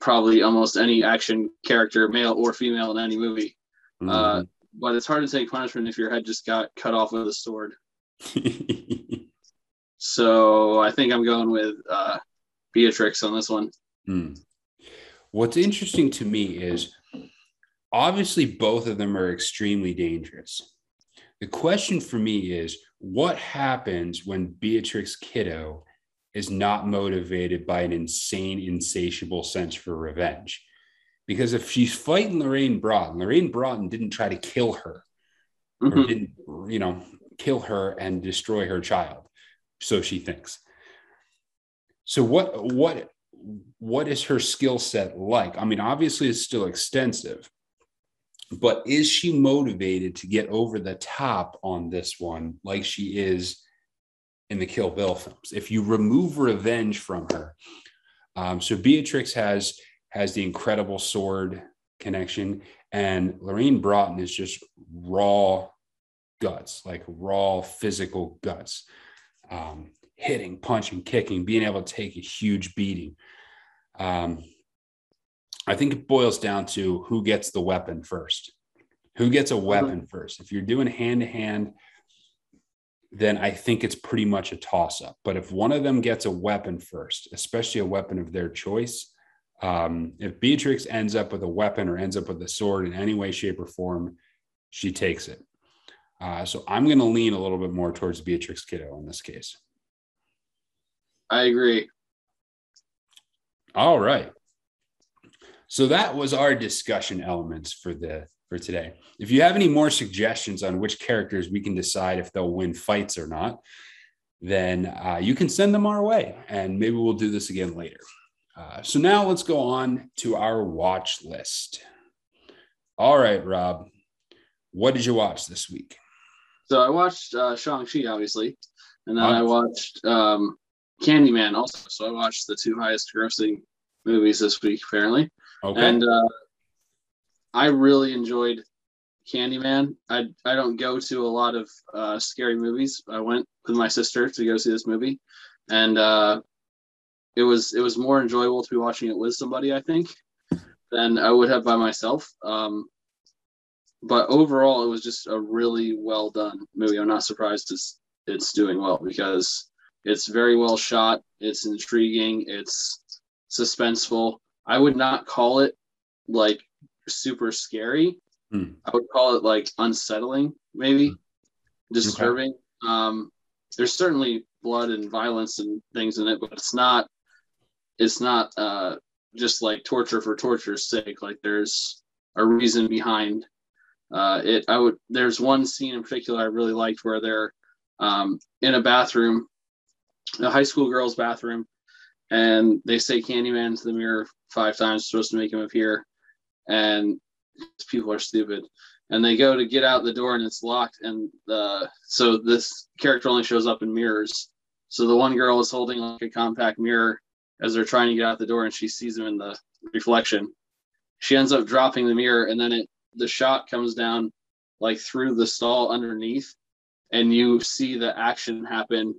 probably almost any action character, male or female, in any movie. Mm-hmm. Uh, but it's hard to take punishment if your head just got cut off with a sword. So I think I'm going with uh, Beatrix on this one. Hmm. What's interesting to me is obviously both of them are extremely dangerous. The question for me is what happens when Beatrix Kiddo is not motivated by an insane, insatiable sense for revenge? Because if she's fighting Lorraine Broughton, Lorraine Broughton didn't try to kill her mm-hmm. or didn't, you know, kill her and destroy her child. So she thinks. So what what what is her skill set like? I mean, obviously it's still extensive, but is she motivated to get over the top on this one like she is in the Kill Bill films? If you remove revenge from her, um, so Beatrix has has the incredible sword connection, and Lorraine Broughton is just raw guts, like raw physical guts, um, hitting, punching, kicking, being able to take a huge beating. Um, I think it boils down to who gets the weapon first. Who gets a uh-huh. weapon first? If you're doing hand to hand, then I think it's pretty much a toss up. But if one of them gets a weapon first, especially a weapon of their choice, um, if Beatrix ends up with a weapon or ends up with a sword in any way, shape, or form, she takes it. Uh, so I'm going to lean a little bit more towards Beatrix Kiddo in this case. I agree. All right. So that was our discussion elements for the for today. If you have any more suggestions on which characters we can decide if they'll win fights or not, then uh, you can send them our way, and maybe we'll do this again later. Uh, so now let's go on to our watch list. All right, Rob, what did you watch this week? So I watched uh, Shang-Chi, obviously, and then I watched um, Candyman also. So I watched the two highest grossing movies this week, apparently. Okay. And uh, I really enjoyed Candyman. I I don't go to a lot of uh, scary movies. I went with my sister to go see this movie, and uh, it was it was more enjoyable to be watching it with somebody. I think than I would have by myself. Um, but overall, it was just a really well done movie. I'm not surprised it's it's doing well because it's very well shot. It's intriguing. It's suspenseful. I would not call it like super scary. Hmm. I would call it like unsettling, maybe hmm. disturbing. Okay. Um, there's certainly blood and violence and things in it, but it's not. It's not uh, just like torture for torture's sake. Like there's a reason behind uh, it I would there's one scene in particular I really liked where they're um, in a bathroom, a high school girl's bathroom, and they say Candyman to the mirror five times, supposed to make him appear, and people are stupid. And they go to get out the door and it's locked, and uh, so this character only shows up in mirrors. So the one girl is holding like a compact mirror as they're trying to get out the door, and she sees him in the reflection. She ends up dropping the mirror, and then it the shot comes down like through the stall underneath and you see the action happen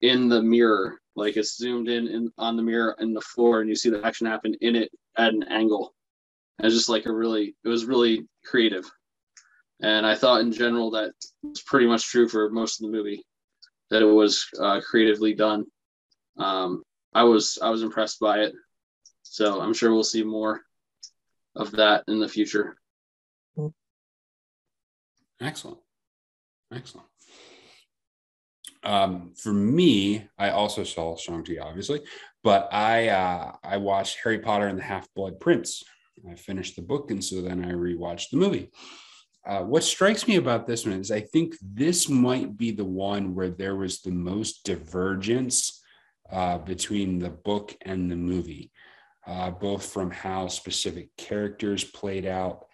in the mirror like it's zoomed in, in on the mirror in the floor and you see the action happen in it at an angle. And it's just like a really it was really creative. And i thought in general that was pretty much true for most of the movie that it was uh, creatively done. Um, i was i was impressed by it. So i'm sure we'll see more of that in the future. Excellent. Excellent. Um, for me, I also saw Shang-Chi, obviously, but I uh, I watched Harry Potter and the Half-Blood Prince. I finished the book, and so then I rewatched the movie. Uh, what strikes me about this one is I think this might be the one where there was the most divergence uh, between the book and the movie, uh, both from how specific characters played out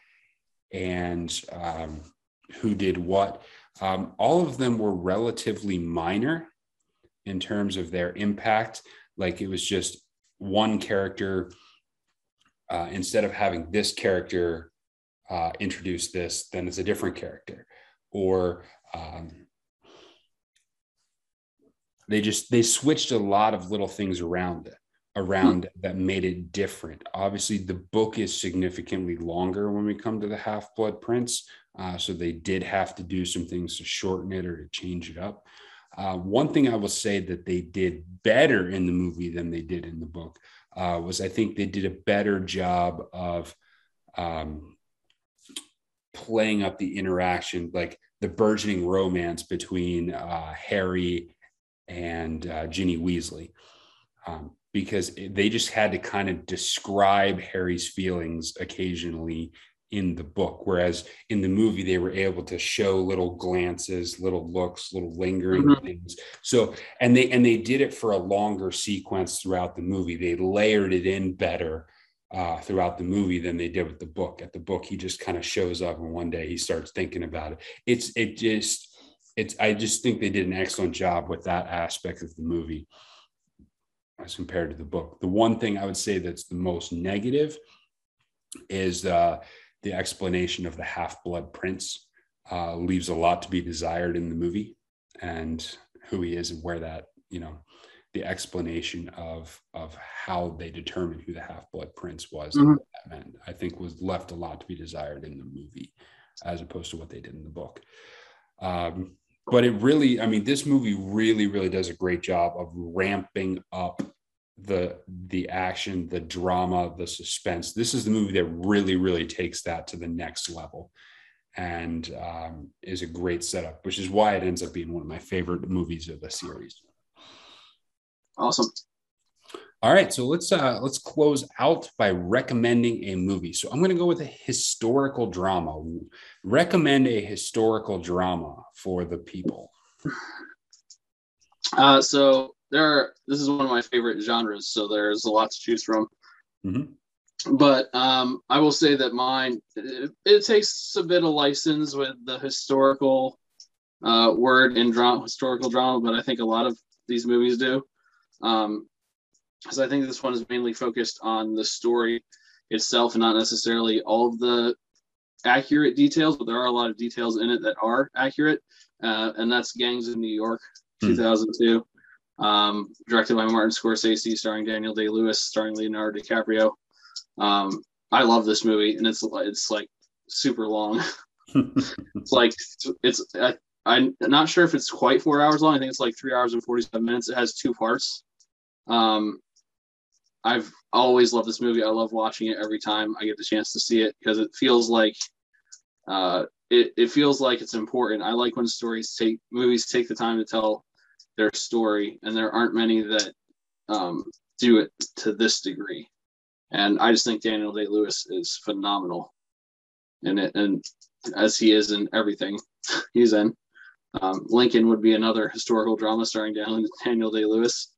and um, who did what. Um, all of them were relatively minor in terms of their impact. Like it was just one character. Uh, instead of having this character uh, introduce this, then it's a different character. Or um, they just they switched a lot of little things around it around hmm. that made it different. Obviously, the book is significantly longer when we come to the Half Blood Prince, uh, so they did have to do some things to shorten it or to change it up. Uh, one thing I will say that they did better in the movie than they did in the book uh, was I think they did a better job of um, playing up the interaction, like the burgeoning romance between uh, Harry and uh, Ginny Weasley. Um, because they just had to kind of describe Harry's feelings occasionally in the book whereas in the movie they were able to show little glances little looks little lingering mm-hmm. things. So and they and they did it for a longer sequence throughout the movie. They layered it in better uh, throughout the movie than they did with the book. At the book he just kind of shows up and one day he starts thinking about it. It's it just it's i just think they did an excellent job with that aspect of the movie as compared to the book. The one thing i would say that's the most negative is uh the explanation of the half blood prince uh, leaves a lot to be desired in the movie and who he is and where that you know the explanation of of how they determined who the half blood prince was mm-hmm. that meant i think was left a lot to be desired in the movie as opposed to what they did in the book um, but it really i mean this movie really really does a great job of ramping up the the action the drama the suspense. This is the movie that really really takes that to the next level. And um, is a great setup which is why it ends up being one of my favorite movies of the series. Awesome. All right so let's uh let's close out by recommending a movie. So i'm going to go with a historical drama. Recommend a historical drama for the people. Uh so there are this is one of my favorite genres, so there's a lot to choose from. Mm-hmm. But um, I will say that mine it, it, takes a bit of license with the historical uh, word in drama, historical drama, but I think a lot of these movies do. Um, because I think this one is mainly focused on the story itself and not necessarily all of the accurate details, but there are a lot of details in it that are accurate. Uh, and that's Gangs in New York, hmm. 2002 um, directed by Martin Scorsese, starring Daniel Day Lewis, starring Leonardo DiCaprio. Um, I love this movie, and it's it's like super long. it's like it's I, I'm not sure if it's quite four hours long. I think it's like three hours and forty seven minutes. It has two parts. Um, I've always loved this movie. I love watching it every time I get the chance to see it because it feels like uh, it, it feels like it's important. I like when stories take movies take the time to tell their story, and there aren't many that um, do it to this degree. And I just think Daniel Day Lewis is phenomenal in it, and as he is in everything he's in. Um, Lincoln would be another historical drama starring Daniel Day Lewis.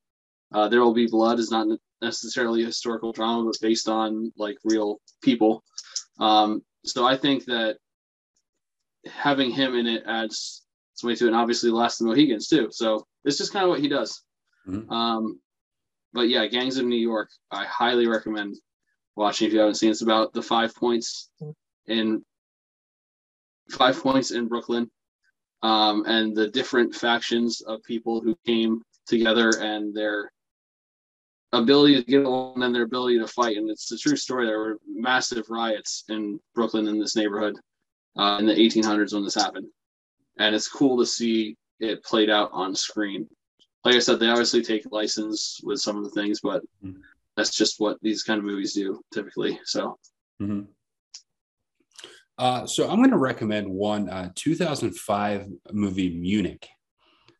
Uh, there Will Be Blood is not necessarily a historical drama, but based on like real people. Um, so I think that having him in it adds some way to it. And obviously, Last of the Mohegans too. So it's just kind of what he does. Mm-hmm. Um, but yeah, Gangs of New York, I highly recommend watching if you haven't seen. It's about the five points in five points in Brooklyn, um, and the different factions of people who came together and their ability to get along and their ability to fight. And it's a true story. There were massive riots in Brooklyn in this neighborhood uh, in the 1800s when this happened, and it's cool to see it played out on screen. Like I said, they obviously take license with some of the things, but mm-hmm. that's just what these kind of movies do typically. So. Mm-hmm. Uh, so I'm going to recommend one uh, 2005 movie Munich,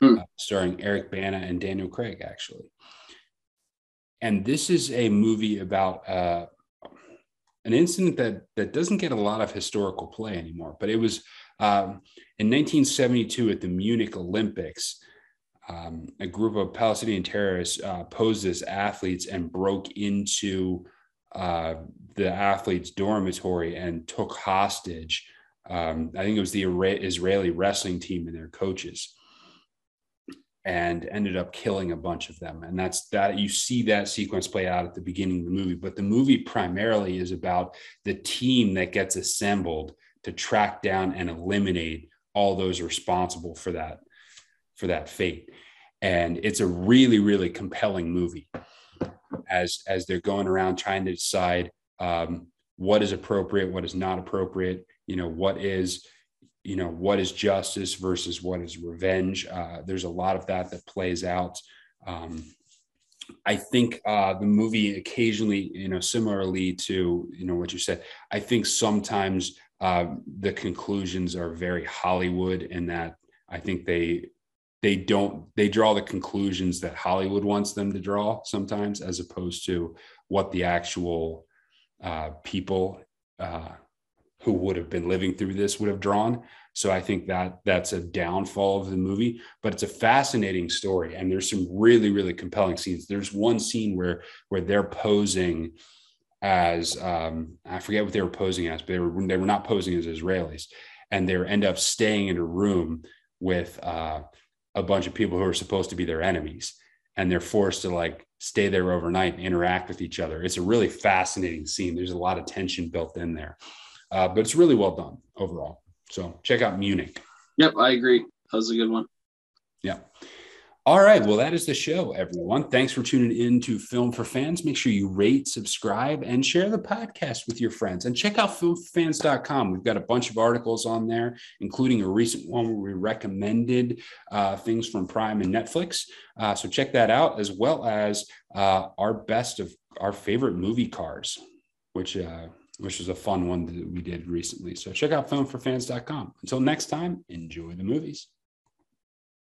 mm. uh, starring Eric Bana and Daniel Craig, actually. And this is a movie about uh, an incident that that doesn't get a lot of historical play anymore, but it was um, in 1972, at the Munich Olympics, um, a group of Palestinian terrorists uh, posed as athletes and broke into uh, the athletes' dormitory and took hostage. Um, I think it was the Israeli wrestling team and their coaches, and ended up killing a bunch of them. And that's that you see that sequence play out at the beginning of the movie. But the movie primarily is about the team that gets assembled to track down and eliminate all those responsible for that for that fate. And it's a really really compelling movie as as they're going around trying to decide um, what is appropriate what is not appropriate you know what is you know what is justice versus what is revenge. Uh, there's a lot of that that plays out. Um, I think uh, the movie occasionally, you know, similarly to you know what you said, I think sometimes uh, the conclusions are very Hollywood, in that I think they they don't they draw the conclusions that Hollywood wants them to draw sometimes, as opposed to what the actual uh, people uh, who would have been living through this would have drawn. So I think that that's a downfall of the movie, but it's a fascinating story, and there's some really really compelling scenes. There's one scene where where they're posing as um, I forget what they were posing as, but they were they were not posing as Israelis, and they end up staying in a room with uh, a bunch of people who are supposed to be their enemies, and they're forced to like stay there overnight and interact with each other. It's a really fascinating scene. There's a lot of tension built in there, uh, but it's really well done overall. So check out Munich. Yep, I agree. That was a good one. Yeah. All right. Well, that is the show, everyone. Thanks for tuning in to Film for Fans. Make sure you rate, subscribe, and share the podcast with your friends. And check out filmforfans.com. We've got a bunch of articles on there, including a recent one where we recommended uh, things from Prime and Netflix. Uh, so check that out, as well as uh, our best of our favorite movie cars, which uh, which was a fun one that we did recently. So check out filmforfans.com. Until next time, enjoy the movies.